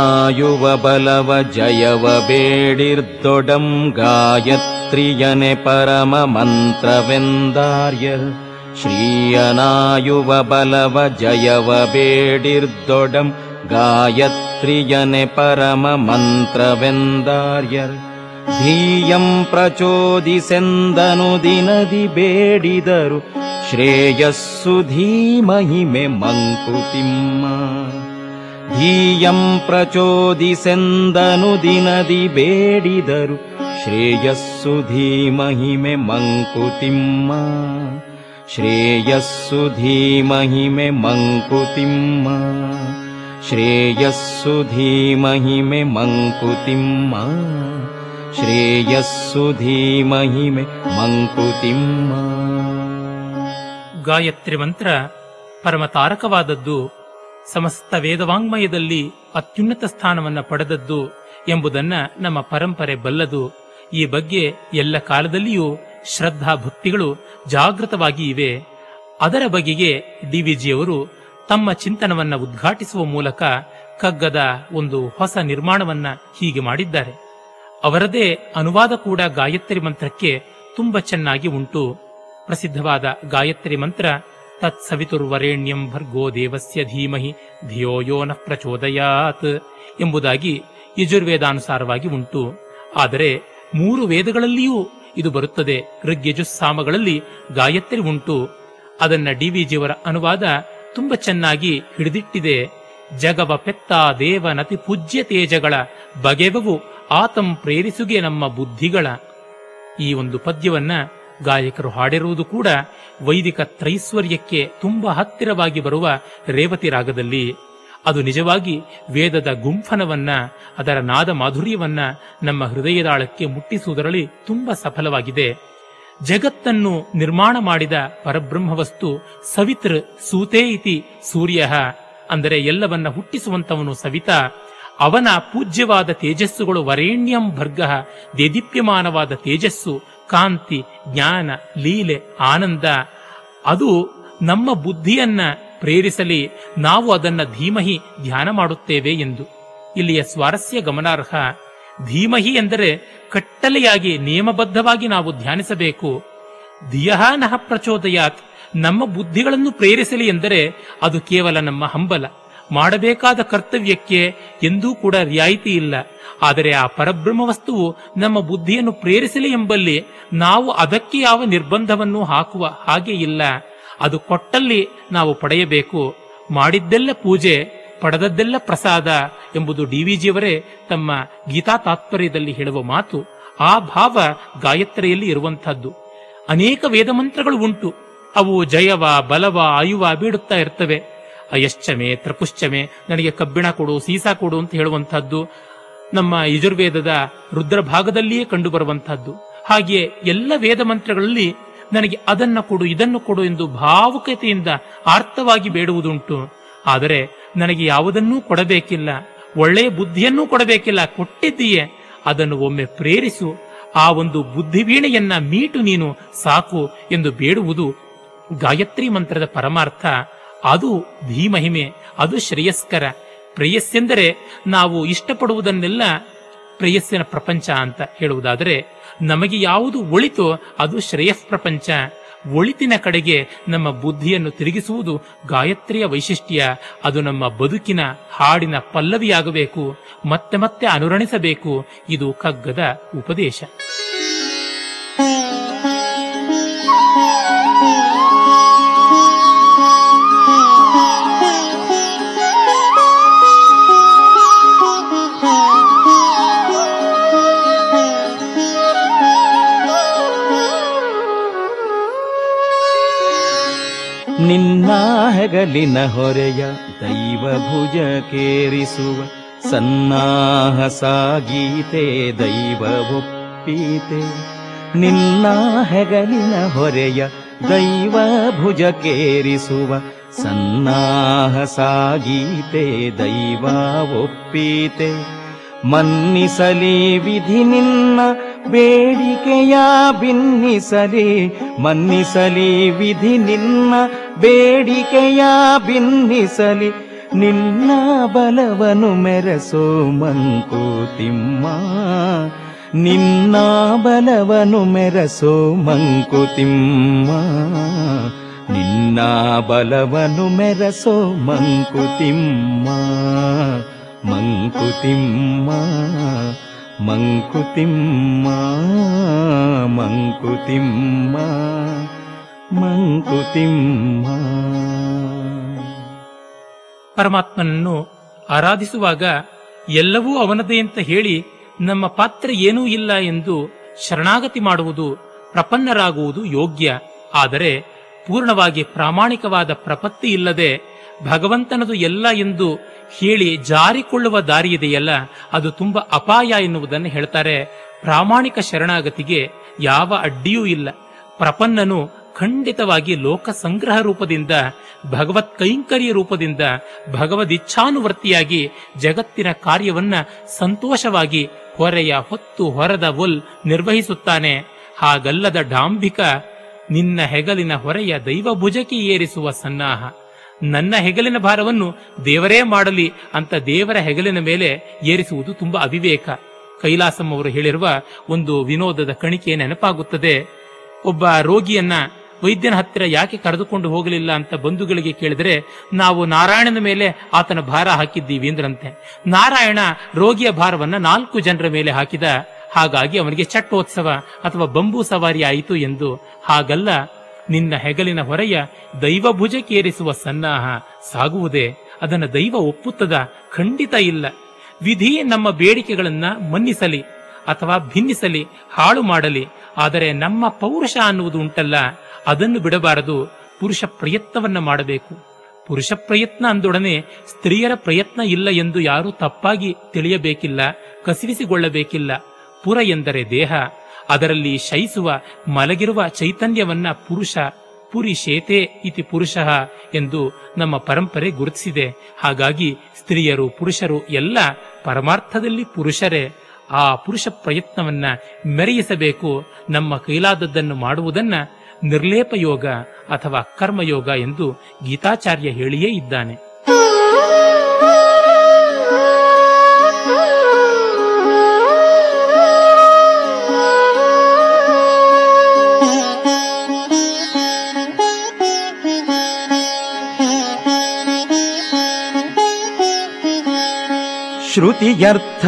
श्रीयनायुवबलव जयव बेडिर्दोडं गायत् त्रियने परममन्त्रवेन्दार्य श्रीयनायुवबलवजयवबेडिर्दोडम् गायत्रियने परममन्त्रवेन्दार्य धीयम् धियं प्रचोदि सेन्दनुदिनदिरु श्रेयसु धीमहिमे मङ्कृतिम् धीयं प्रचोदि सेन्दनु ಶ್ರೇಯಸ್ಸು ಧೀಮಹಿಮೆ ಮಂಕುತಿಮ್ಮ. ಶ್ರೇಯಸ್ಸು ಧೀಮಹಿಮೆ ಮಂಕುತಿಮ್ಮ. ಶ್ರೇಯಸ್ಸು ಧೀಮಹಿಮೆ ಮಂಕುತಿಮ್ಮ. ಶ್ರೇಯಸ್ಸು ಧೀಮಹಿಮೆ ಮಂಕುತಿಮ್ಮ. ಗಾಯತ್ರಿ ಮಂತ್ರ ಪರಮ ತಾರಕವಾದದ್ದು ಸಮಸ್ತ ವೇದವಾಂಗ್ಮಯದಲ್ಲಿ ಅತ್ಯುನ್ನತ ಸ್ಥಾನವನ್ನು ಪಡೆದದ್ದು ಎಂಬುದನ್ನ ನಮ್ಮ ಪರಂಪರೆ ಬಲ್ಲದು. ಈ ಬಗ್ಗೆ ಎಲ್ಲ ಕಾಲದಲ್ಲಿಯೂ ಶ್ರದ್ಧಾ ಭಕ್ತಿಗಳು ಜಾಗೃತವಾಗಿ ಇವೆ. ಅದರ ಬಗೆಗೆ ಡಿವಿಜಿಯವರು ತಮ್ಮ ಚಿಂತನವನ್ನ ಉದ್ಘಾಟಿಸುವ ಮೂಲಕ ಕಗ್ಗದ ಒಂದು ಹೊಸ ನಿರ್ಮಾಣವನ್ನ ಹೀಗೆ ಮಾಡಿದ್ದಾರೆ. ಅವರದೇ ಅನುವಾದ ಕೂಡ ಗಾಯತ್ರಿ ಮಂತ್ರಕ್ಕೆ ತುಂಬಾ ಚೆನ್ನಾಗಿ ಉಂಟು. ಪ್ರಸಿದ್ಧವಾದ ಗಾಯತ್ರಿ ಮಂತ್ರ ತತ್ ಸವಿತುರ್ವರೇಣ್ಯಂ ಭರ್ಗೋ ದೇವಸ್ಯ ಧೀಮಹಿ ಧಿಯೋ ಯೋ ನಃ ಪ್ರಚೋದಯಾತ್ ಎಂಬುದಾಗಿ ಯಜುರ್ವೇದಾನುಸಾರವಾಗಿ ಉಂಟು. ಆದರೆ ಮೂರು ವೇದಗಳಲ್ಲಿಯೂ ಇದು ಬರುತ್ತದೆ. ಋಗ್ಯಜುಸ್ಸಾಮಗಳಲ್ಲಿ ಗಾಯತ್ರಿ ಉಂಟು. ಅದನ್ನ ಡಿವಿಜಿಯವರ ಅನುವಾದ ತುಂಬಾ ಚೆನ್ನಾಗಿ ಹಿಡಿದಿಟ್ಟಿದೆ. ಜಗವ ಪೆತ್ತ ದೇವನತಿ ಪೂಜ್ಯ ತೇಜಗಳ ಬಗೆವವು ಆತಂ ಪ್ರೇರಿಸುಗೆ ನಮ್ಮ ಬುದ್ಧಿಗಳ. ಈ ಒಂದು ಪದ್ಯವನ್ನ ಗಾಯಕರು ಹಾಡಿರುವುದು ಕೂಡ ವೈದಿಕ ತ್ರೈಶ್ವರ್ಯಕ್ಕೆ ತುಂಬಾ ಹತ್ತಿರವಾಗಿ ಬರುವ ರೇವತಿ ರಾಗದಲ್ಲಿ. ಅದು ನಿಜವಾಗಿ ವೇದದ ಗುಂಫನವನ್ನ, ಅದರ ನಾದ ಮಾಧುರ್ಯವನ್ನ ನಮ್ಮ ಹೃದಯದಾಳಕ್ಕೆ ಮುಟ್ಟಿಸುವುದರಲ್ಲಿ ತುಂಬಾ ಸಫಲವಾಗಿದೆ. ಜಗತ್ತನ್ನು ನಿರ್ಮಾಣ ಮಾಡಿದ ಪರಬ್ರಹ್ಮವಸ್ತು ಸವಿತೃ ಸೂತೇ ಇತಿ ಸೂರ್ಯ, ಅಂದರೆ ಎಲ್ಲವನ್ನ ಹುಟ್ಟಿಸುವಂತವನು ಸವಿತ, ಅವನ ಪೂಜ್ಯವಾದ ತೇಜಸ್ಸುಗಳು ವರೇಣ್ಯಂ ಭರ್ಗ, ದೇದೀಪ್ಯಮಾನವಾದ ತೇಜಸ್ಸು, ಕಾಂತಿ, ಜ್ಞಾನ, ಲೀಲೆ, ಆನಂದ, ಅದು ನಮ್ಮ ಬುದ್ಧಿಯನ್ನ ಪ್ರೇರಿಸಲಿ, ನಾವು ಅದನ್ನ ಧೀಮಹಿ ಧ್ಯಾನ ಮಾಡುತ್ತೇವೆ ಎಂದು. ಇಲ್ಲಿಯ ಸ್ವಾರಸ್ಯ ಗಮನಾರ್ಹ. ಧೀಮಹಿ ಎಂದರೆ ಕಟ್ಟಲೆಯಾಗಿ, ನಿಯಮಬದ್ಧವಾಗಿ ನಾವು ಧ್ಯಾನಿಸಬೇಕು. ಧಿಯಹ ಪ್ರಚೋದಯಾತ್. ನಮ್ಮ ಬುದ್ಧಿಗಳನ್ನು ಪ್ರೇರಿಸಲಿ ಎಂದರೆ ಅದು ಕೇವಲ ನಮ್ಮ ಹಂಬಲ. ಮಾಡಬೇಕಾದ ಕರ್ತವ್ಯಕ್ಕೆ ಎಂದೂ ಕೂಡ ರಿಯಾಯಿತಿ ಇಲ್ಲ. ಆದರೆ ಆ ಪರಬ್ರಹ್ಮ ವಸ್ತುವು ನಮ್ಮ ಬುದ್ಧಿಯನ್ನು ಪ್ರೇರಿಸಲಿ ಎಂಬಲ್ಲಿ ನಾವು ಅದಕ್ಕೆ ಯಾವ ನಿರ್ಬಂಧವನ್ನು ಹಾಕುವ ಹಾಗೆ ಇಲ್ಲ. ಅದು ಕೊಟ್ಟಲ್ಲಿ ನಾವು ಪಡೆಯಬೇಕು. ಮಾಡಿದ್ದೆಲ್ಲ ಪೂಜೆ, ಪಡೆದದ್ದೆಲ್ಲ ಪ್ರಸಾದ ಎಂಬುದು ಡಿ ವಿ ಜಿಯವರೇ ತಮ್ಮ ಗೀತಾ ತಾತ್ಪರ್ಯದಲ್ಲಿ ಹೇಳುವ ಮಾತು. ಆ ಭಾವ ಗಾಯತ್ರಿಯಲ್ಲಿ ಇರುವಂತಹದ್ದು ಅನೇಕ ವೇದ ಮಂತ್ರಗಳು ಉಂಟು. ಅವು ಜಯವ, ಬಲವ, ಆಯುವ ಬೀಡುತ್ತಾ ಇರ್ತವೆ. ಅಯಶ್ಚಮೆ, ತ್ರಪುಶ್ಚಮೆ, ನನಗೆ ಕಬ್ಬಿಣ ಕೊಡು, ಸೀಸಾ ಕೊಡು ಅಂತ ಹೇಳುವಂತಹದ್ದು ನಮ್ಮ ಯಜುರ್ವೇದದ ರುದ್ರ ಭಾಗದಲ್ಲಿಯೇ ಕಂಡು ಬರುವಂತಹದ್ದು ಹಾಗೆಯೇ ಎಲ್ಲ ವೇದ ಮಂತ್ರಗಳಲ್ಲಿ ನನಗೆ ಅದನ್ನು ಕೊಡು, ಇದನ್ನು ಕೊಡು ಎಂದು ಭಾವುಕತೆಯಿಂದ ಆರ್ಥವಾಗಿ ಬೇಡುವುದುಂಟು. ಆದರೆ ನನಗೆ ಯಾವುದನ್ನೂ ಕೊಡಬೇಕಿಲ್ಲ. ಒಳ್ಳೆಯ ಬುದ್ಧಿಯನ್ನೂ ಕೊಡಬೇಕಿಲ್ಲ. ಕೊಟ್ಟಿದ್ದೀಯೇ. ಅದನ್ನು ಒಮ್ಮೆ ಪ್ರೇರಿಸು. ಆ ಒಂದು ಬುದ್ಧಿವೀಣೆಯನ್ನ ಮೀಟು ನೀನು ಸಾಕು ಎಂದು ಬೇಡುವುದು ಗಾಯತ್ರಿ ಮಂತ್ರದ ಪರಮಾರ್ಥ. ಅದು ಧೀಮಹಿಮೆ, ಅದು ಶ್ರೇಯಸ್ಕರ. ಪ್ರೇಯಸ್ಸೆಂದರೆ ನಾವು ಇಷ್ಟಪಡುವುದನ್ನೆಲ್ಲ ಪ್ರೇಯಸ್ಸಿನ ಪ್ರಪಂಚ ಅಂತ ಹೇಳುವುದಾದರೆ ನಮಗೆ ಯಾವುದು ಒಳಿತೋ ಅದು ಶ್ರೇಯಸ್ ಪ್ರಪಂಚ. ಒಳಿತಿನ ಕಡೆಗೆ ನಮ್ಮ ಬುದ್ಧಿಯನ್ನು ತಿರುಗಿಸುವುದು ಗಾಯತ್ರಿಯ ವೈಶಿಷ್ಟ್ಯ. ಅದು ನಮ್ಮ ಬದುಕಿನ ಹಾಡಿನ ಪಲ್ಲವಿಯಾಗಬೇಕು, ಮತ್ತೆ ಮತ್ತೆ ಅನುರಣಿಸಬೇಕು. ಇದು ಕಗ್ಗದ ಉಪದೇಶ. ನಿನ್ನ ಹೆಗಲಿನ ಹೊರೆಯ ದೈವ ಭುಜಕೇರಿಸುವ ಸನ್ನಾಹ ಸಾಗೀತೆ ದೈವ ಒಪ್ಪೀತೆ. ನಿನ್ನ ಹೆಗಲಿನ ಹೊರೆಯ ದೈವ ಭುಜಕೇರಿಸುವ ಸನ್ನಾಹ ಸಾಗೀತೆ ದೈವ ಒಪ್ಪೀತೆ. ಮನ್ನಿಸಲಿ ವಿಧಿ ನಿನ್ನ ಬೇಡಿಕೆಯ ಭಿನ್ನಿಸಲಿ ಮನ್ನಿಸಲಿ ವಿಧಿ ನಿನ್ನ ಬೇಡಿಕೆಯ ಭಿನ್ನಿಸಲಿ ನಿನ್ನ ಬಲವನು ಮೆರೆಸೋ ಮಂಕುತಿಮ್ಮ ನಿನ್ನ ಬಲವನು ಮೆರೆಸೋ ಮಂಕುತಿಮ್ಮ ನಿನ್ನ ಬಲವನು ಮೆರೆಸೋ ಮಂಕುತಿಮ್ಮ ಮಂಕುತಿಮ್ಮ ಮಂಕುತಿಮ್ಮ ಮಂಕುತಿಮ್ಮ ಮಂಕುತಿಮ್ಮ. ಪರಮಾತ್ಮನನ್ನು ಆರಾಧಿಸುವಾಗ ಎಲ್ಲವೂ ಅವನದೇ ಅಂತ ಹೇಳಿ ನಮ್ಮ ಪಾತ್ರ ಏನೂ ಇಲ್ಲ ಎಂದು ಶರಣಾಗತಿ ಮಾಡುವುದು ಪ್ರಪನ್ನರಾಗುವುದು ಯೋಗ್ಯ. ಆದರೆ ಪೂರ್ಣವಾಗಿ ಪ್ರಾಮಾಣಿಕವಾದ ಪ್ರಪತ್ತಿ ಇಲ್ಲದೆ ಭಗವಂತನದು ಎಲ್ಲ ಎಂದು ಹೇಳಿ ಜಾರಿಕೊಳ್ಳುವ ದಾರಿಯಿದೆಯಲ್ಲ, ಅದು ತುಂಬಾ ಅಪಾಯ ಎನ್ನುವುದನ್ನು ಹೇಳ್ತಾರೆ. ಪ್ರಾಮಾಣಿಕ ಶರಣಾಗತಿಗೆ ಯಾವ ಅಡ್ಡಿಯೂ ಇಲ್ಲ. ಪ್ರಪನ್ನನು ಖಂಡಿತವಾಗಿ ಲೋಕ ಸಂಗ್ರಹ ರೂಪದಿಂದ, ಭಗವತ್ ಕೈಂಕರ್ಯ ರೂಪದಿಂದ ಭಗವದಿಚ್ಛಾನುವರ್ತಿಯಾಗಿ ಜಗತ್ತಿನ ಕಾರ್ಯವನ್ನ ಸಂತೋಷವಾಗಿ ಹೊರೆಯ ಹೊತ್ತು ಹೊರದ ಒಲ್ ನಿರ್ವಹಿಸುತ್ತಾನೆ. ಹಾಗಲ್ಲದ ಡಾಂಬಿಕ ನಿನ್ನ ಹೆಗಲಿನ ಹೊರೆಯ ದೈವ ಭುಜಕ್ಕೆ ಏರಿಸುವ ಸನ್ನಾಹ. ನನ್ನ ಹೆಗಲಿನ ಭಾರವನ್ನು ದೇವರೇ ಮಾಡಲಿ ಅಂತ ದೇವರ ಹೆಗಲಿನ ಮೇಲೆ ಏರಿಸುವುದು ತುಂಬಾ ಅವಿವೇಕ. ಕೈಲಾಸಂ ಅವರು ಹೇಳಿರುವ ಒಂದು ವಿನೋದದ ಕಣಿಕೆ ನೆನಪಾಗುತ್ತದೆ. ಒಬ್ಬ ರೋಗಿಯನ್ನ ವೈದ್ಯನ ಹತ್ತಿರ ಯಾಕೆ ಕರೆದುಕೊಂಡು ಹೋಗಲಿಲ್ಲ ಅಂತ ಬಂಧುಗಳಿಗೆ ಕೇಳಿದರೆ, ನಾವು ನಾರಾಯಣನ ಮೇಲೆ ಆತನ ಭಾರ ಹಾಕಿದ್ದೀವಿ ಅಂದ್ರಂತೆ ನಾರಾಯಣ ರೋಗಿಯ ಭಾರವನ್ನ ನಾಲ್ಕು ಜನರ ಮೇಲೆ ಹಾಕಿದ, ಹಾಗಾಗಿ ಅವನಿಗೆ ಚಟ್ಟೋತ್ಸವ ಅಥವಾ ಬಂಬೂ ಸವಾರಿ ಆಯಿತು ಎಂದು. ಹಾಗಲ್ಲ, ನಿನ್ನ ಹೆಗಲಿನ ಹೊರೆಯ ದೈವ ಭುಜಕ್ಕೇರಿಸುವ ಸನ್ನಾಹ ಸಾಗುವುದೇ, ಅದನ್ನ ದೈವ ಒಪ್ಪುತ್ತದ, ಖಂಡಿತ ಇಲ್ಲ. ವಿಧಿ ನಮ್ಮ ಬೇಡಿಕೆಗಳನ್ನ ಮನ್ನಿಸಲಿ. ಅಥವಾ ಭಿನ್ನಿಸಲಿ, ಹಾಳು ಮಾಡಲಿ, ಆದರೆ ನಮ್ಮ ಪೌರುಷ ಅನ್ನುವುದು ಉಂಟಲ್ಲ, ಅದನ್ನು ಬಿಡಬಾರದು. ಪುರುಷ ಪ್ರಯತ್ನವನ್ನ ಮಾಡಬೇಕು. ಪುರುಷ ಪ್ರಯತ್ನ ಅಂದೊಡನೆ ಸ್ತ್ರೀಯರ ಪ್ರಯತ್ನ ಇಲ್ಲ ಎಂದು ಯಾರೂ ತಪ್ಪಾಗಿ ತಿಳಿಯಬೇಕಿಲ್ಲ, ಕಸಿವಿಸಿಕೊಳ್ಳಬೇಕಿಲ್ಲ. ಪುರ ಎಂದರೆ ದೇಹ. ಅದರಲ್ಲಿ ಶಯಿಸುವ, ಮಲಗಿರುವ ಚೈತನ್ಯವನ್ನ ಪುರುಷ ಪುರಿ ಶೇತೆ ಇತಿ ಪುರುಷ ಎಂದು ನಮ್ಮ ಪರಂಪರೆ ಗುರುತಿಸಿದೆ. ಹಾಗಾಗಿ ಸ್ತ್ರೀಯರು, ಪುರುಷರು ಎಲ್ಲ ಪರಮಾರ್ಥದಲ್ಲಿ ಪುರುಷರೇ. ಆ ಪುರುಷ ಪ್ರಯತ್ನವನ್ನ ಮೆರೆಯಿಸಬೇಕು. ನಮ್ಮ ಕೈಲಾದದ್ದನ್ನು ಮಾಡುವುದನ್ನ ನಿರ್ಲೇಪ ಯೋಗ ಅಥವಾ ಕರ್ಮಯೋಗ ಎಂದು ಗೀತಾಚಾರ್ಯ ಹೇಳಿಯೇ ಇದ್ದಾನೆ. ಶ್ರುತಿಯರ್ಥ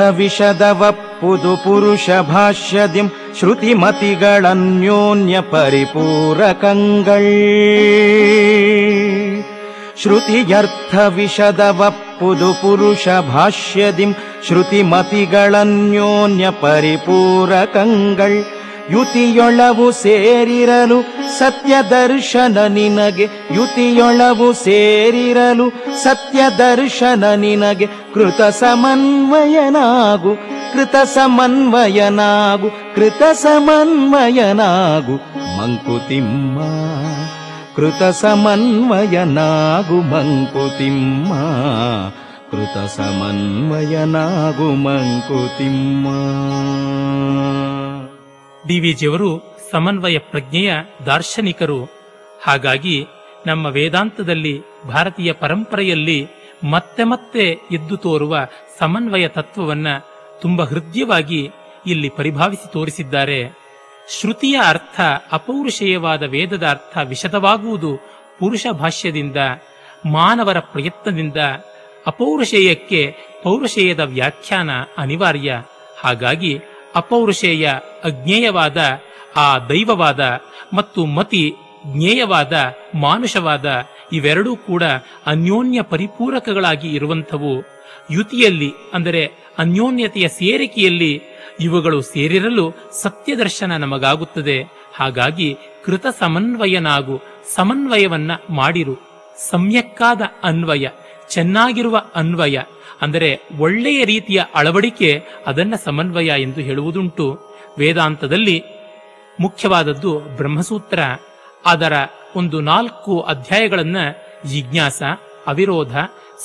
ವಿಷದವಪ್ಪುದು ಪುರುಷ ಭಾಷ್ಯದಿಂ ಶ್ರುತಿಮತಿಗಳನ್ಯೋನ್ಯ ಪರಿಪೂರಕಂಗಳ್ ಶ್ರುತಿಯರ್ಥ ವಿಷದವಪ್ಪುದು ಪುರುಷ ಭಾಷ್ಯದಿಂ ಶ್ರುತಿಮತಿಗಳನ್ಯೋನ್ಯ ಪರಿಪೂರಕಂಗಳ್ ಯುತಿಯೊಳವು ಸೇರಿರಲು ಸತ್ಯ ದರ್ಶನ ನಿನಗೆ. ಯುತಿಯೊಳವು ಸೇರಿರಲು ಸತ್ಯ ದರ್ಶನ ನಿನಗೆ. ಕೃತ ಸಮನ್ವಯನಾಗು ಕೃತ ಸಮನ್ವಯನಾಗು ಕೃತ ಸಮನ್ವಯನಾಗು. ಮಂಕುತಿಮ್ಮ ಕೃತ ಸಮನ್ವಯನಾಗು ಮಂಕುತಿಮ್ಮ ಕೃತ ಸಮನ್ವಯನಾಗು ಮಂಕುತಿಮ್ಮ ಡಿವಿಜಿಯವರು ಸಮನ್ವಯ ಪ್ರಜ್ಞೆಯ ದಾರ್ಶನಿಕರು. ಹಾಗಾಗಿ ನಮ್ಮ ವೇದಾಂತದಲ್ಲಿ ಭಾರತೀಯ ಪರಂಪರೆಯಲ್ಲಿ ಮತ್ತೆ ಮತ್ತೆ ಎದ್ದು ತೋರುವ ಸಮನ್ವಯ ತತ್ವವನ್ನ ತುಂಬ ಹೃದಯವಾಗಿ ಇಲ್ಲಿ ಪರಿಭಾವಿಸಿ ತೋರಿಸಿದ್ದಾರೆ. ಶ್ರುತಿಯ ಅರ್ಥ ಅಪೌರುಷೇಯವಾದ ವೇದದ ಅರ್ಥ ವಿಶದವಾಗುವುದು ಪುರುಷ ಭಾಷ್ಯದಿಂದ, ಮಾನವರ ಪ್ರಯತ್ನದಿಂದ, ಅಪೌರುಷೇಯಕ್ಕೆ ಪೌರುಷೇಯದ ವ್ಯಾಖ್ಯಾನ ಅನಿವಾರ್ಯ. ಹಾಗಾಗಿ ಅಪೌರುಷೇಯ ಅಜ್ಞೇಯವಾದ, ಆ ದೈವವಾದ ಮತ್ತು ಮತಿ ಜ್ಞೇಯವಾದ, ಮಾನುಷವಾದ ಇವೆರಡೂ ಕೂಡ ಅನ್ಯೋನ್ಯ ಪರಿಪೂರಕಗಳಾಗಿ ಇರುವಂಥವು. ಯುತಿಯಲ್ಲಿ, ಅಂದರೆ ಅನ್ಯೋನ್ಯತೆಯ ಸೇರಿಕೆಯಲ್ಲಿ ಇವುಗಳು ಸೇರಿರಲು ಸತ್ಯದರ್ಶನ ನಮಗಾಗುತ್ತದೆ. ಹಾಗಾಗಿ ಕೃತ ಸಮನ್ವಯನಾಗು ಸಮನ್ವಯವನ್ನ ಮಾಡಿರು. ಸಮ್ಯಕ್ಕಾದ ಅನ್ವಯ ಚೆನ್ನಾಗಿರುವ ಅನ್ವಯ, ಅಂದರೆ ಒಳ್ಳೆಯ ರೀತಿಯ ಅಳವಡಿಕೆ ಅದನ್ನ ಸಮನ್ವಯ ಎಂದು ಹೇಳುವುದುಂಟು. ವೇದಾಂತದಲ್ಲಿ ಮುಖ್ಯವಾದದ್ದು ಬ್ರಹ್ಮಸೂತ್ರ, ಅದರ ಒಂದು ನಾಲ್ಕು ಅಧ್ಯಾಯಗಳನ್ನ ಜಿಜ್ಞಾಸ, ಅವಿರೋಧ,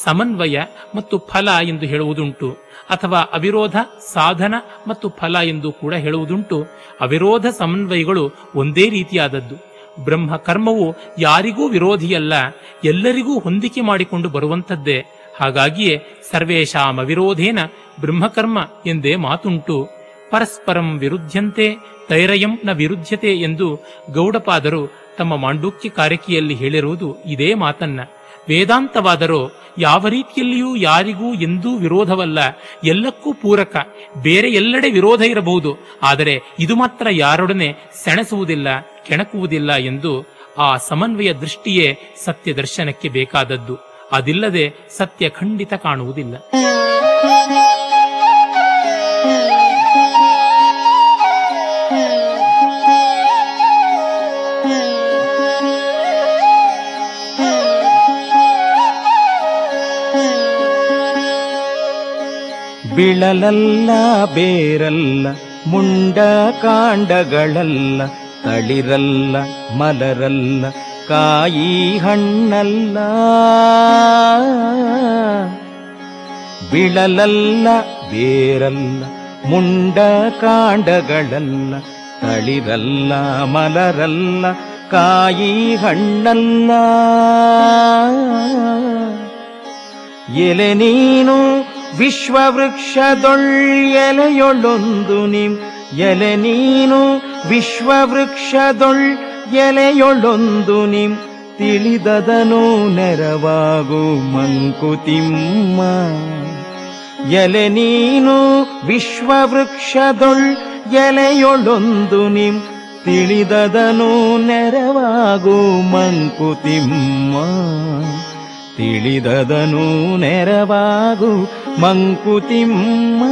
ಸಮನ್ವಯ ಮತ್ತು ಫಲ ಎಂದು ಹೇಳುವುದುಂಟು. ಅಥವಾ ಅವಿರೋಧ, ಸಾಧನ ಮತ್ತು ಫಲ ಎಂದು ಕೂಡ ಹೇಳುವುದುಂಟು. ಅವಿರೋಧ ಸಮನ್ವಯಗಳು ಒಂದೇ ರೀತಿಯಾದದ್ದು. ಬ್ರಹ್ಮ ಕರ್ಮವು ಯಾರಿಗೂ ವಿರೋಧಿಯಲ್ಲ, ಎಲ್ಲರಿಗೂ ಹೊಂದಿಕೆ ಮಾಡಿಕೊಂಡು ಬರುವಂಥದ್ದೇ. ಹಾಗಾಗಿಯೇ ಸರ್ವೇಶಾಮ ವಿರೋಧೇನ ಬ್ರಹ್ಮಕರ್ಮ ಎಂದೇ ಮಾತುಂಟು. ಪರಸ್ಪರಂ ವಿರುದ್ಧಂತೆ ತೈರಯಂ ನ ವಿರುದ್ಧತೆ ಎಂದು ಗೌಡಪಾದರು ತಮ್ಮ ಮಾಂಡೂಕ್ಯ ಕಾರಿಕೆಯಲ್ಲಿ ಹೇಳಿರುವುದು ಇದೇ ಮಾತನ್ನ. ವೇದಾಂತವಾದರೂ ಯಾವ ರೀತಿಯಲ್ಲಿಯೂ ಯಾರಿಗೂ ಎಂದೂ ವಿರೋಧವಲ್ಲ. ಎಲ್ಲಕ್ಕೂ ಪೂರಕ. ಬೇರೆ ಎಲ್ಲೆಡೆ ವಿರೋಧ ಇರಬಹುದು. ಆದರೆ ಇದು ಮಾತ್ರ ಯಾರೊಡನೆ ಸೆಣಸುವುದಿಲ್ಲ, ಕೆಣಕುವುದಿಲ್ಲ ಎಂದು ಆ ಸಮನ್ವಯ ದೃಷ್ಟಿಯೇ ಸತ್ಯ ದರ್ಶನಕ್ಕೆ ಬೇಕಾದದ್ದು. ಅದಿಲ್ಲದೆ ಸತ್ಯ ಖಂಡಿತ ಕಾಣುವುದಿಲ್ಲ. ಬಿಳಲಲ್ಲ, ಬೇರಲ್ಲ, ಮುಂಡ ಕಾಂಡಗಳಲ್ಲ, ತಳಿರಲ್ಲ, ಮಲರಲ್ಲ, ಕಾಯಿ ಹಣ್ಣಲ್ಲ. ಬಿಳಲಲ್ಲ, ಬೇರಲ್ಲ, ಮುಂಡ ಕಾಂಡಗಳಲ್ಲ, ತಳಿರಲ್ಲ, ಮಲರಲ್ಲ, ಕಾಯಿ ಹಣ್ಣಲ್ಲ. ಎಲೆ ನೀನು ವಿಶ್ವವೃಕ್ಷದೊಳ್ ಎಲೆಯೊಳೊಂದು ನಿಮ್ ಎಲೆ ನೀನು. ವಿಶ್ವವೃಕ್ಷದೊಳ್ ಎಲೆಯೊಳೊಂದು ನಿಮ್ ತಿಳಿದದನು ನೆರವಾಗು ಮಂಕುತಿಮ್ಮ ಎಲೆ ನೀನು ವಿಶ್ವವೃಕ್ಷದೊಳ್ ಎಲೆಯೊಳೊಂದು ನಿಮ್ ತಿಳಿದದನು ನೆರವಾಗು ಮಂಕುತಿಮ್ಮ ತಿಳಿದದನು ನೆರವಾಗು ಮಂಕುತಿಮ್ಮ.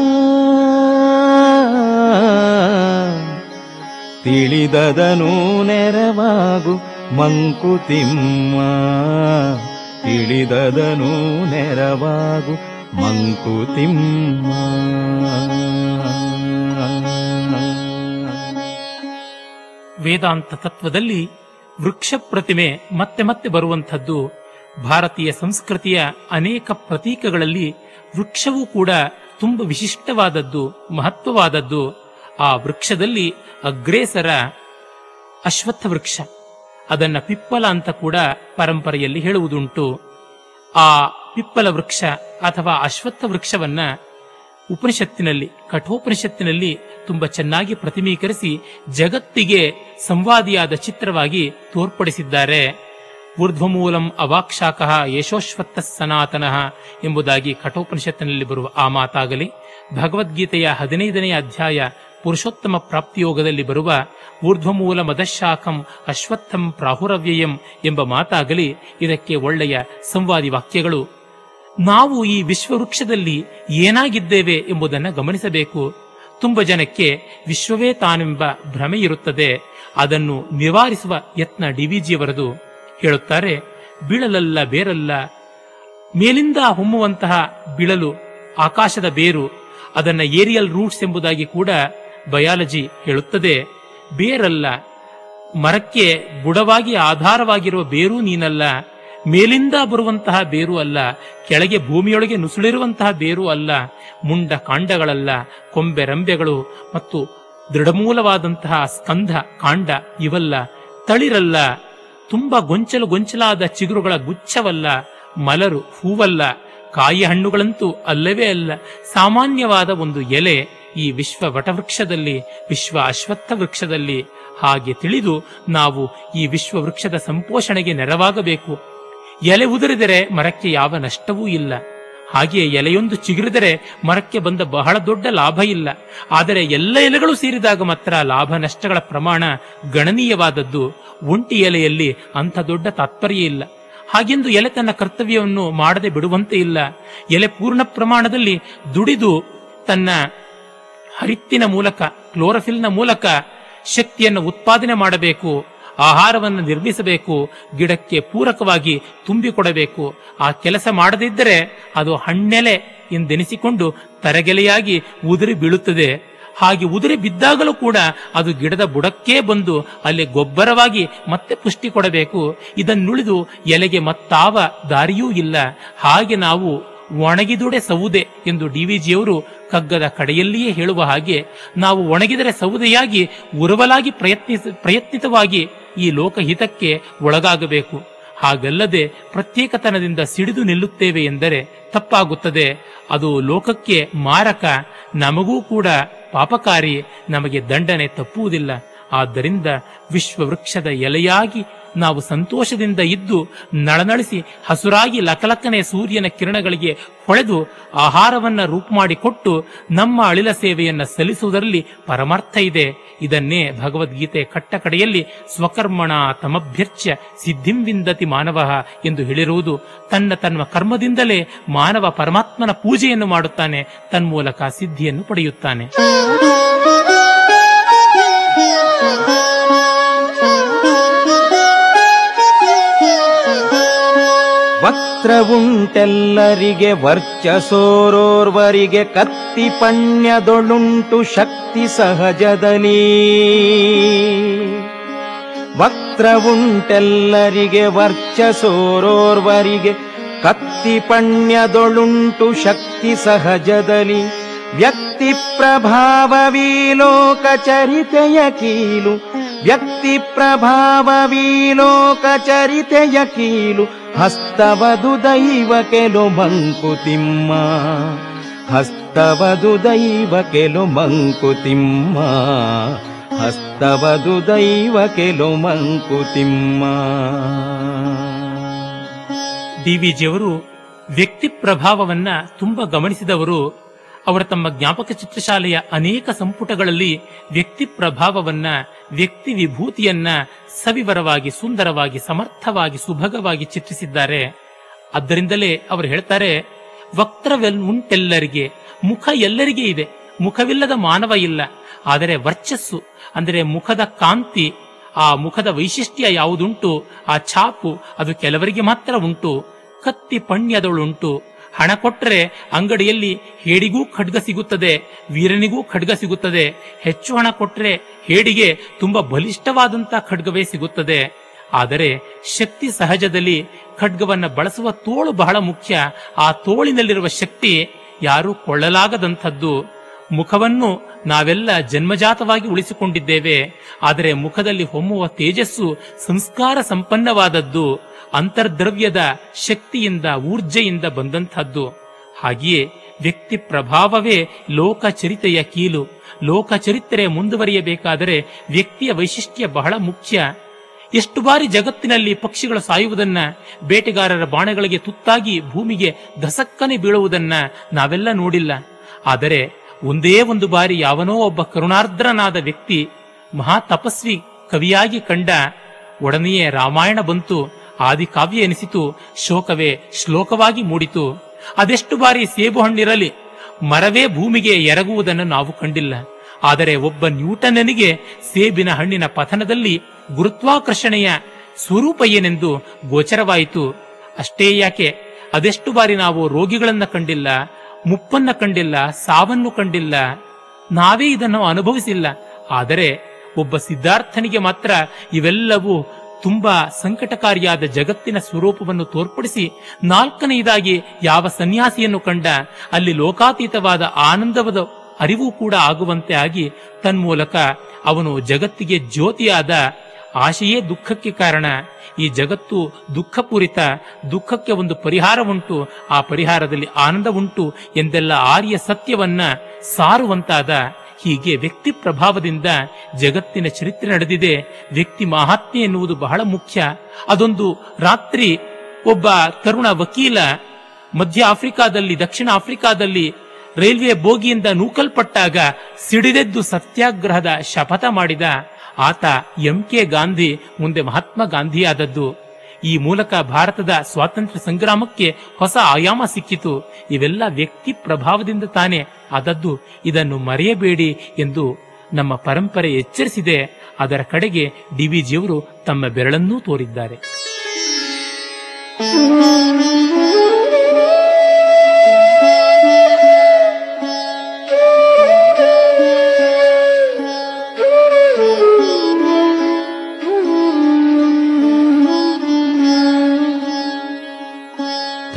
ತಿಳಿದದನು ನೆರವಾಗು ಮಂಕುತಿಮ್ಮ. ತಿಳಿದದನು ನೆರವಾಗು ಮಂಕುತಿಮ್ಮ. ವೇದಾಂತ ತತ್ವದಲ್ಲಿ ವೃಕ್ಷ ಪ್ರತಿಮೆ ಮತ್ತೆ ಮತ್ತೆ ಬರುವಂಥದ್ದು ಭಾರತೀಯ ಸಂಸ್ಕೃತಿಯ ಅನೇಕ ಪ್ರತೀಕಗಳಲ್ಲಿ ವೃಕ್ಷವೂ ಕೂಡ ತುಂಬ ವಿಶಿಷ್ಟವಾದದ್ದು, ಮಹತ್ವವಾದದ್ದು. ಆ ವೃಕ್ಷದಲ್ಲಿ ಅಗ್ರೇಸರ ಅಶ್ವತ್ಥ ವೃಕ್ಷ ಅದನ್ನ ಪಿಪ್ಪಲ ಅಂತ ಕೂಡ ಪರಂಪರೆಯಲ್ಲಿ ಹೇಳುವುದುಂಟು. ಆ ಪಿಪ್ಪಲ ವೃಕ್ಷ ಅಥವಾ ಅಶ್ವತ್ಥ ವೃಕ್ಷವನ್ನ ಉಪನಿಷತ್ತಿನಲ್ಲಿ, ಕಠೋಪನಿಷತ್ತಿನಲ್ಲಿ ತುಂಬಾ ಚೆನ್ನಾಗಿ ಪ್ರತಿಮೀಕರಿಸಿ ಜಗತ್ತಿಗೆ ಸಂವಾದಿಯಾದ ಚಿತ್ರವಾಗಿ ತೋರ್ಪಡಿಸಿದ್ದಾರೆ. ಊರ್ಧ್ವಮೂಲಂ ಅವಾಕ್ಷಾಕಃ ಯಶೋಶ್ವತ್ತ ಸನಾತನಃ ಎಂಬುದಾಗಿ ಕಠೋಪನಿಷತ್ತಿನಲ್ಲಿ ಬರುವ ಆ ಮಾತಾಗಲಿ, ಭಗವದ್ಗೀತೆಯ ಹದಿನೈದನೆಯ ಅಧ್ಯಾಯ ಪುರುಷೋತ್ತಮ ಪ್ರಾಪ್ತಿಯೋಗದಲ್ಲಿ ಬರುವ ಊರ್ಧ್ವಮೂಲ ಮದಶಾಖಂ ಅಶ್ವತ್ಥಂ ಪ್ರಾಹುರವ್ಯಯಂ ಎಂಬ ಮಾತಾಗಲಿ, ಇದಕ್ಕೆ ಒಳ್ಳೆಯ ಸಂವಾದಿ ವಾಕ್ಯಗಳು. ನಾವು ಈ ವಿಶ್ವವೃಕ್ಷದಲ್ಲಿ ಏನಾಗಿದ್ದೇವೆ ಎಂಬುದನ್ನು ಗಮನಿಸಬೇಕು. ತುಂಬ ಜನಕ್ಕೆ ವಿಶ್ವವೇ ತಾನೆಂಬ ಭ್ರಮೆ ಇರುತ್ತದೆ. ಅದನ್ನು ನಿವಾರಿಸುವ ಯತ್ನ ಡಿವಿಜಿಯವರದು ಹೇಳುತ್ತಾರೆ, ಬೀಳಲಲ್ಲ ಬೇರಲ್ಲ. ಮೇಲಿಂದ ಹೊಮ್ಮುವಂತಹ ಬಿಳಲು ಆಕಾಶದ ಬೇರು, ಅದನ್ನ ಏರಿಯಲ್ ರೂಟ್ಸ್ ಎಂಬುದಾಗಿ ಕೂಡ ಬಯಾಲಜಿ ಹೇಳುತ್ತದೆ. ಬೇರಲ್ಲ. ಮರಕ್ಕೆ ಬುಡವಾಗಿ ಆಧಾರವಾಗಿರುವ ಬೇರು ನೀನಲ್ಲ. ಮೇಲಿಂದ ಬರುವಂತಹ ಬೇರು ಅಲ್ಲ. ಕೆಳಗೆ ಭೂಮಿಯೊಳಗೆ ನುಸುಳಿರುವಂತಹ ಬೇರು ಅಲ್ಲ. ಮುಂಡ ಕಾಂಡಗಳಲ್ಲ. ಕೊಂಬೆ ರಂಬೆಗಳು ಮತ್ತು ದೃಢಮೂಲವಾದಂತಹ ಸ್ಕಂಧ, ಕಾಂಡ ಇವಲ್ಲ. ತಳಿರಲ್ಲ. ತುಂಬಾ ಗೊಂಚಲು ಗೊಂಚಲಾದ ಚಿಗುರುಗಳ ಗುಚ್ಛವಲ್ಲ, ಮಲರು ಹೂವಲ್ಲ, ಕಾಯಿ ಹಣ್ಣುಗಳಂತೂ ಅಲ್ಲವೇ ಅಲ್ಲ, ಸಾಮಾನ್ಯವಾದ ಒಂದು ಎಲೆ ಈ ವಿಶ್ವ ವಟವೃಕ್ಷದಲ್ಲಿ, ವಿಶ್ವ ಅಶ್ವತ್ಥ ವೃಕ್ಷದಲ್ಲಿ. ಹಾಗೆ ತಿಳಿದು ನಾವು ಈ ವಿಶ್ವ ವೃಕ್ಷದ ಸಂಪೋಷಣೆಗೆ ನೆರವಾಗಬೇಕು. ಎಲೆ ಉದುರಿದರೆ ಮರಕ್ಕೆ ಯಾವ ನಷ್ಟವೂ ಇಲ್ಲ. ಹಾಗೆಯೇ ಎಲೆಯೊಂದು ಚಿಗುರಿದರೆ ಮರಕ್ಕೆ ಬಂದ ಬಹಳ ದೊಡ್ಡ ಲಾಭ ಇಲ್ಲ. ಆದರೆ ಎಲ್ಲ ಎಲೆಗಳು ಸೇರಿದಾಗ ಮಾತ್ರ ಲಾಭ ನಷ್ಟಗಳ ಪ್ರಮಾಣ ಗಣನೀಯವಾದದ್ದು. ಒಂಟಿ ಎಲೆಯಲ್ಲಿ ಅಂಥ ದೊಡ್ಡ ತಾತ್ಪರ್ಯ ಇಲ್ಲ. ಹಾಗೆಂದು ಎಲೆ ತನ್ನ ಕರ್ತವ್ಯವನ್ನು ಮಾಡದೆ ಬಿಡುವಂತೆ ಇಲ್ಲ. ಎಲೆ ಪೂರ್ಣ ಪ್ರಮಾಣದಲ್ಲಿ ದುಡಿದು ತನ್ನ ಹರಿತ್ತಿನ ಮೂಲಕ, ಕ್ಲೋರಫಿಲ್ನ ಮೂಲಕ ಶಕ್ತಿಯನ್ನು ಉತ್ಪಾದನೆ ಮಾಡಬೇಕು. ಆಹಾರವನ್ನು ನಿರ್ಮಿಸಬೇಕು, ಗಿಡಕ್ಕೆ ಪೂರಕವಾಗಿ ತುಂಬಿಕೊಡಬೇಕು. ಆ ಕೆಲಸ ಮಾಡದಿದ್ದರೆ ಅದು ಹಣ್ಣೆಲೆ ಎಂದೆನಿಸಿಕೊಂಡು ತರಗೆಲೆಯಾಗಿ ಉದುರಿ ಬೀಳುತ್ತದೆ. ಹಾಗೆ ಉದುರಿ ಬಿದ್ದಾಗಲೂ ಕೂಡ ಅದು ಗಿಡದ ಬುಡಕ್ಕೇ ಬಂದು ಅಲ್ಲಿ ಗೊಬ್ಬರವಾಗಿ ಮತ್ತೆ ಪುಷ್ಟಿ ಕೊಡಬೇಕು. ಇದನ್ನುಳಿದು ಎಲೆಗೆ ಮತ್ತಾವ ದಾರಿಯೂ ಇಲ್ಲ. ಹಾಗೆ ನಾವು ಒಣಗಿದುಡೆ ಸೌದೆ ಎಂದು ಡಿ ವಿ ಜಿಯವರು ಕಗ್ಗದ ಕಡೆಯಲ್ಲಿಯೇ ಹೇಳುವ ಹಾಗೆ, ನಾವು ಒಣಗಿದರೆ ಸೌದೆಯಾಗಿ, ಉರುವಲಾಗಿ ಪ್ರಯತ್ನಿಸ ಪ್ರಯತ್ನಿತವಾಗಿ ಈ ಲೋಕಹಿತಕ್ಕೆ ಒಳಗಾಗಬೇಕು. ಹಾಗಲ್ಲದೆ ಪ್ರತ್ಯೇಕತನದಿಂದ ಸಿಡಿದು ನಿಲ್ಲುತ್ತೇವೆ ಎಂದರೆ ತಪ್ಪಾಗುತ್ತದೆ. ಅದು ಲೋಕಕ್ಕೆ ಮಾರಕ, ನಮಗೂ ಕೂಡ ಪಾಪಕಾರಿ, ನಮಗೆ ದಂಡನೆ ತಪ್ಪುವುದಿಲ್ಲ. ಆದ್ದರಿಂದ ವಿಶ್ವವೃಕ್ಷದ ಎಲೆಯಾಗಿ ನಾವು ಸಂತೋಷದಿಂದ ಇದ್ದು ನಳನಳಿಸಿ ಹಸುರಾಗಿ ಲಕಲಕನೆ ಸೂರ್ಯನ ಕಿರಣಗಳಿಗೆ ಹೊಳೆದು ಆಹಾರವನ್ನ ರೂಪ ಮಾಡಿಕೊಟ್ಟು ನಮ್ಮ ಅಳಿಲ ಸೇವೆಯನ್ನ ಸಲ್ಲಿಸುವುದರಲ್ಲಿ ಪರಮಾರ್ಥ ಇದೆ. ಇದನ್ನೇ ಭಗವದ್ಗೀತೆ ಕಟ್ಟ ಕಡೆಯಲ್ಲಿ ಸ್ವಕರ್ಮಣ ತಮಭ್ಯರ್ಚ್ಯ ಸಿದ್ಧಿಂ ವಿಂದತಿ ಮಾನವ ಎಂದು ಹೇಳಿರುವುದು. ತನ್ನ ತನ್ನ ಕರ್ಮದಿಂದಲೇ ಮಾನವ ಪರಮಾತ್ಮನ ಪೂಜೆಯನ್ನು ಮಾಡುತ್ತಾನೆ. ತನ್ಮೂಲಕ ಸಿದ್ಧಿಯನ್ನು ಪಡೆಯುತ್ತಾನೆ. ವಕ್ರವುಂಟೆಲ್ಲರಿಗೆ ವರ್ಚಸೋರೋರ್ವರಿಗೆ ಕತ್ತಿ ಪಣ್ಯದೊಳುಂಟು ಶಕ್ತಿ ಸಹಜದಲ್ಲಿ ವಕ್ತ್ರವುಂಟೆಲ್ಲರಿಗೆ ವರ್ಚಸೋರೋರ್ವರಿಗೆ ಕತ್ತಿ ಪಣ್ಯದೊಳುಂಟು ಶಕ್ತಿ ಸಹಜದಲ್ಲಿ ವ್ಯಕ್ತಿ ಪ್ರಭಾವವೀಲೋಕ ಚರಿತೆಯ ಕೀಲು. ವ್ಯಕ್ತಿ ಪ್ರಭಾವವೀಲೋಕ ಚರಿತೆಯ ಕೀಲು. ಹಸ್ತವದು ದೈವ ಕೆಲು ಮಂಕುತಿಮ್ಮ ಹಸ್ತವದು ದೈವ ಕೆಲು ಮಂಕುತಿಮ್ಮ ಹಸ್ತವದು ದೈವ ಕೆಲು ಮಂಕುತಿಮ್ಮ ಡಿವಿಜಿಯವರು ವ್ಯಕ್ತಿ ಪ್ರಭಾವವನ್ನ ತುಂಬಾ ಗಮನಿಸಿದವರು ಅವರ ತಮ್ಮ ಜ್ಞಾಪಕ ಚಿತ್ರಶಾಲೆಯ ಅನೇಕ ಸಂಪುಟಗಳಲ್ಲಿ ವ್ಯಕ್ತಿ ಪ್ರಭಾವವನ್ನ, ವ್ಯಕ್ತಿ ವಿಭೂತಿಯನ್ನ ಸವಿವರವಾಗಿ, ಸುಂದರವಾಗಿ, ಸಮರ್ಥವಾಗಿ, ಸುಭಗವಾಗಿ ಚಿತ್ರಿಸಿದ್ದಾರೆ. ಆದ್ದರಿಂದಲೇ ಅವರು ಹೇಳ್ತಾರೆ ವಕ್ತವೆಲ್ ಉಂಟೆಲ್ಲರಿಗೆ ಮುಖ ಎಲ್ಲರಿಗೆ ಇದೆ. ಮುಖವಿಲ್ಲದ ಮಾನವ ಇಲ್ಲ. ಆದರೆ ವರ್ಚಸ್ಸು, ಅಂದರೆ ಮುಖದ ಕಾಂತಿ, ಆ ಮುಖದ ವೈಶಿಷ್ಟ್ಯ ಯಾವುದುಂಟು? ಆ ಛಾಪು, ಅದು ಕೆಲವರಿಗೆ ಮಾತ್ರ ಉಂಟು. ಕತ್ತಿ ಪಣ್ಯದೊಳುಂಟು ಹಣ ಕೊಟ್ಟರೆ ಅಂಗಡಿಯಲ್ಲಿ ಹೇಡಿಗೂ ಖಡ್ಗ ಸಿಗುತ್ತದೆ, ವೀರನಿಗೂ ಖಡ್ಗ ಸಿಗುತ್ತದೆ. ಹೆಚ್ಚು ಹಣ ಕೊಟ್ಟರೆ ಹೇಡಿಗೆ ತುಂಬಾ ಬಲಿಷ್ಠವಾದಂತಹ ಖಡ್ಗವೇ ಸಿಗುತ್ತದೆ. ಆದರೆ ಶಕ್ತಿ ಸಹಜದಲ್ಲಿ ಖಡ್ಗವನ್ನು ಬಳಸುವ ತೋಳು ಬಹಳ ಮುಖ್ಯ. ಆ ತೋಳಿನಲ್ಲಿರುವ ಶಕ್ತಿ ಯಾರೂ ಕೊಳ್ಳಲಾಗದಂಥದ್ದು. ಮುಖವನ್ನು ನಾವೆಲ್ಲ ಜನ್ಮಜಾತವಾಗಿ ಉಳಿಸಿಕೊಂಡಿದ್ದೇವೆ, ಆದರೆ ಮುಖದಲ್ಲಿ ಹೊಮ್ಮುವ ತೇಜಸ್ಸು ಸಂಸ್ಕಾರ ಸಂಪನ್ನವಾದದ್ದು, ಅಂತರ್ದ್ರವ್ಯದ ಶಕ್ತಿಯಿಂದ ಊರ್ಜೆಯಿಂದ ಬಂದಂಥದ್ದು. ಹಾಗೆಯೇ ವ್ಯಕ್ತಿ ಪ್ರಭಾವವೇ ಲೋಕಚರಿತೆಯ ಕೀಲು. ಲೋಕಚರಿತ್ರೆ ಮುಂದುವರಿಯಬೇಕಾದರೆ ವ್ಯಕ್ತಿಯ ವೈಶಿಷ್ಟ್ಯ ಬಹಳ ಮುಖ್ಯ. ಎಷ್ಟು ಬಾರಿ ಜಗತ್ತಿನಲ್ಲಿ ಪಕ್ಷಿಗಳು ಸಾಯುವುದನ್ನ, ಬೇಟೆಗಾರರ ಬಾಣಗಳಿಗೆ ತುತ್ತಾಗಿ ಭೂಮಿಗೆ ದಸಕ್ಕನೆ ಬೀಳುವುದನ್ನ ನಾವೆಲ್ಲ ನೋಡಿಲ್ಲ. ಆದರೆ ಒಂದೇ ಒಂದು ಬಾರಿ ಯಾವನೋ ಒಬ್ಬ ಕರುಣಾರ್ದ್ರನಾದ ವ್ಯಕ್ತಿ ಮಹಾ ತಪಸ್ವಿ ಕವಿಯಾಗಿ ಕಂಡ ಒಡನೆಯೇ ರಾಮಾಯಣ ಬಂತು ಆದಿಕಾವ್ಯ ಎನಿಸಿತು, ಶೋಕವೇ ಶ್ಲೋಕವಾಗಿ ಮೂಡಿತು. ಅದೆಷ್ಟು ಬಾರಿ ಸೇಬು ಹಣ್ಣಿರಲಿ, ಮರವೇ ಭೂಮಿಗೆ ಎರಗುವುದನ್ನು ನಾವು ಕಂಡಿಲ್ಲ. ಆದರೆ ಒಬ್ಬ ನ್ಯೂಟನನಿಗೆ ಸೇಬಿನ ಹಣ್ಣಿನ ಪಥನದಲ್ಲಿ ಗುರುತ್ವಾಕರ್ಷಣೆಯ ಸ್ವರೂಪ ಏನೆಂದು ಗೋಚರವಾಯಿತು. ಅಷ್ಟೇ ಯಾಕೆ, ಅದೆಷ್ಟು ಬಾರಿ ನಾವು ರೋಗಿಗಳನ್ನ ಕಂಡಿಲ್ಲ ಮುಪ್ಪನ್ನ ಕಂಡಿಲ್ಲ, ಸಾವನ್ನು ಕಂಡಿಲ್ಲ. ನಾವೇ ಇದನ್ನು ಅನುಭವಿಸಿಲ್ಲ. ಆದರೆ ಒಬ್ಬ ಸಿದ್ಧಾರ್ಥನಿಗೆ ಮಾತ್ರ ಇವೆಲ್ಲವೂ ತುಂಬಾ ಸಂಕಟಕಾರಿಯಾದ ಜಗತ್ತಿನ ಸ್ವರೂಪವನ್ನು ತೋರ್ಪಡಿಸಿ ನಾಲ್ಕನೆಯದಾಗಿ ಯಾವ ಸನ್ಯಾಸಿಯನ್ನು ಕಂಡ ಅಲ್ಲಿ ಲೋಕಾತೀತವಾದ ಆನಂದವದ ಅರಿವು ಕೂಡ ಆಗುವಂತೆ ಆಗಿ ತನ್ಮೂಲಕ ಅವನು ಜಗತ್ತಿಗೆ ಜ್ಯೋತಿಯಾದ ಆಶೆಯೇ ದುಃಖಕ್ಕೆ ಕಾರಣ. ಈ ಜಗತ್ತು ದುಃಖಪೂರಿತ, ದುಃಖಕ್ಕೆ ಒಂದು ಪರಿಹಾರ ಉಂಟು. ಆ ಪರಿಹಾರದಲ್ಲಿ ಆನಂದ ಉಂಟು ಎಂದೆಲ್ಲ ಆರ್ಯ ಸತ್ಯವನ್ನ ಸಾರುವಂತಾದ, ಹೀಗೆ ವ್ಯಕ್ತಿ ಪ್ರಭಾವದಿಂದ ಜಗತ್ತಿನ ಚರಿತ್ರೆ ನಡೆದಿದೆ. ವ್ಯಕ್ತಿ ಮಹಾತ್ಮೆ ಎನ್ನುವುದು ಬಹಳ ಮುಖ್ಯ. ಅದೊಂದು ರಾತ್ರಿ ಒಬ್ಬ ತರುಣ ವಕೀಲ ಮಧ್ಯ ಆಫ್ರಿಕಾದಲ್ಲಿ ದಕ್ಷಿಣ ಆಫ್ರಿಕಾದಲ್ಲಿ ರೈಲ್ವೆ ಬೋಗಿಯಿಂದ ನೂಕಲ್ಪಟ್ಟಾಗ ಸಿಡಿದೆದ್ದು ಸತ್ಯಾಗ್ರಹದ ಶಪಥ ಮಾಡಿದ. ಆತ ಎಂ ಕೆ ಗಾಂಧಿ ಮುಂದೆ ಮಹಾತ್ಮ ಗಾಂಧಿಯಾದದ್ದು. ಈ ಮೂಲಕ ಭಾರತದ ಸ್ವಾತಂತ್ರ್ಯ ಸಂಗ್ರಾಮಕ್ಕೆ ಹೊಸ ಆಯಾಮ ಸಿಕ್ಕಿತು. ಇವೆಲ್ಲ ವ್ಯಕ್ತಿ ಪ್ರಭಾವದಿಂದ ತಾನೇ ಆದದ್ದು. ಇದನ್ನು ಮರೆಯಬೇಡಿ ಎಂದು ನಮ್ಮ ಪರಂಪರೆ ಎಚ್ಚರಿಸಿದೆ. ಅದರ ಕಡೆಗೆ ಡಿವಿಜಿಯವರು ತಮ್ಮ ಬೆರಳನ್ನೂ ತೋರಿದ್ದಾರೆ.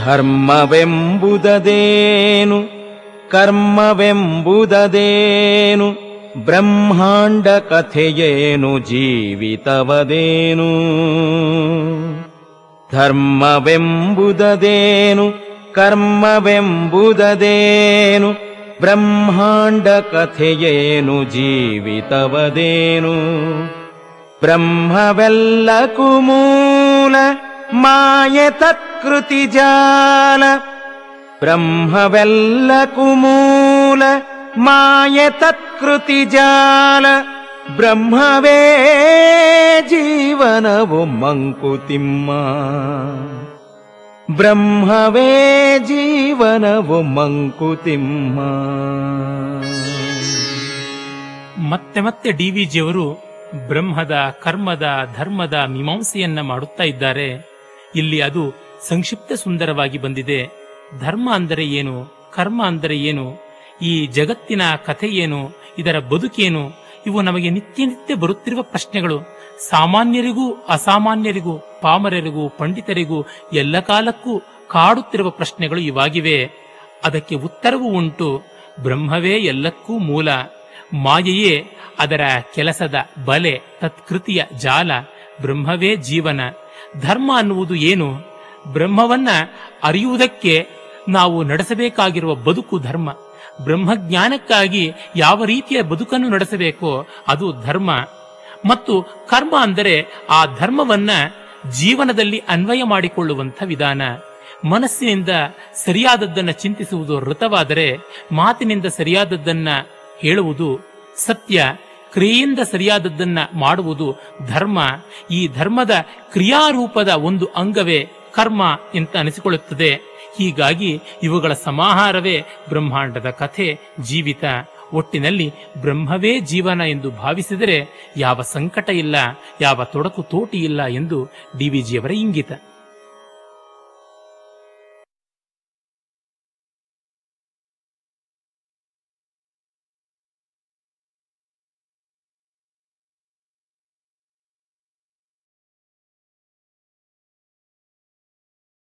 ಧರ್ಮವೆಂಬುದದೇನು? ಕರ್ಮವೆಂಬುದದೇನು? ಬ್ರಹ್ಮಾಂಡ ಕಥೆಯೇನು? ಜೀವಿತವದೇನು? ಧರ್ಮವೆಂಬುದದೇನು? ಕರ್ಮವೆಂಬುದದೇನು? ಬ್ರಹ್ಮಾಂಡ ಕಥೆಯೇನು? ಜೀವಿತವದೇನು? ಬ್ರಹ್ಮವೆಲ್ಲಕ್ಕೂ ಮೂಲ ಮಾಯೆ ಜಾಲ, ಬ್ರಹ್ಮವೆಲ್ಲ ಕುಮೂಲ, ಮಾಯೆ ಜಾಲ, ಬ್ರಹ್ಮವೇ ಜೀವನವು ಮಂಕುತಿಮ್ಮ ಬ್ರಹ್ಮವೇ ಜೀವನವು ಮಂಕುತಿಮ್ಮ ಮತ್ತೆ ಮತ್ತೆ ಡಿ ವಿ ಜಿಯವರು ಬ್ರಹ್ಮದ, ಕರ್ಮದ, ಧರ್ಮದ ಮೀಮಾಂಸೆಯನ್ನ ಮಾಡುತ್ತಾ ಇದ್ದಾರೆ. ಇಲ್ಲಿ ಅದು ಸಂಕ್ಷಿಪ್ತ ಸುಂದರವಾಗಿ ಬಂದಿದೆ. ಧರ್ಮ ಅಂದರೆ ಏನು? ಕರ್ಮ ಅಂದರೆ ಏನು? ಈ ಜಗತ್ತಿನ ಕಥೆ ಏನು? ಇದರ ಬದುಕೇನು ಇವು ನಮಗೆ ನಿತ್ಯ ನಿತ್ಯ ಬರುತ್ತಿರುವ ಪ್ರಶ್ನೆಗಳು. ಸಾಮಾನ್ಯರಿಗೂ ಅಸಾಮಾನ್ಯರಿಗೂ, ಪಾಮರರಿಗೂ, ಪಂಡಿತರಿಗೂ ಎಲ್ಲ ಕಾಲಕ್ಕೂ ಕಾಡುತ್ತಿರುವ ಪ್ರಶ್ನೆಗಳು ಇವಾಗಿವೆ. ಅದಕ್ಕೆ ಉತ್ತರವೂ ಉಂಟು. ಬ್ರಹ್ಮವೇ ಎಲ್ಲಕ್ಕೂ ಮೂಲ. ಮಾಯೆಯೇ ಅದರ ಕೆಲಸದ ಬಲೆ, ತತ್ಕೃತಿಯ ಜಾಲ. ಬ್ರಹ್ಮವೇ ಜೀವನ. ಧರ್ಮ ಅನ್ನುವುದು ಏನು? ಬ್ರಹ್ಮವನ್ನ ಅರಿಯುವುದಕ್ಕೆ ನಾವು ನಡೆಸಬೇಕಾಗಿರುವ ಬದುಕು ಧರ್ಮ. ಬ್ರಹ್ಮಜ್ಞಾನಕ್ಕಾಗಿ ಯಾವ ರೀತಿಯ ಬದುಕನ್ನು ನಡೆಸಬೇಕೋ ಅದು ಧರ್ಮ. ಮತ್ತು ಕರ್ಮ ಅಂದರೆ ಆ ಧರ್ಮವನ್ನ ಜೀವನದಲ್ಲಿ ಅನ್ವಯ ಮಾಡಿಕೊಳ್ಳುವಂಥ ವಿಧಾನ. ಮನಸ್ಸಿನಿಂದ ಸರಿಯಾದದ್ದನ್ನು ಚಿಂತಿಸುವುದು ಋತವಾದರೆ ಮಾತಿನಿಂದ ಸರಿಯಾದದ್ದನ್ನ ಹೇಳುವುದು ಸತ್ಯ. ಕ್ರಿಯೆಯಿಂದ ಸರಿಯಾದದ್ದನ್ನ ಮಾಡುವುದು ಧರ್ಮ. ಈ ಧರ್ಮದ ಕ್ರಿಯಾರೂಪದ ಒಂದು ಅಂಗವೇ ಕರ್ಮ ಅಂತ ಅನಿಸಿಕೊಳ್ಳುತ್ತದೆ. ಹೀಗಾಗಿ ಇವುಗಳ ಸಮಾಹಾರವೇ ಬ್ರಹ್ಮಾಂಡದ ಕಥೆ, ಜೀವಿತ. ಒಟ್ಟಿನಲ್ಲಿ ಬ್ರಹ್ಮವೇ ಜೀವನ ಎಂದು ಭಾವಿಸಿದರೆ ಯಾವ ಸಂಕಟ ಇಲ್ಲ, ಯಾವ ತೊಡಕು ತೋಟಿ ಇಲ್ಲ ಎಂದು ಜಿಯವರ ಇಂಗಿತ.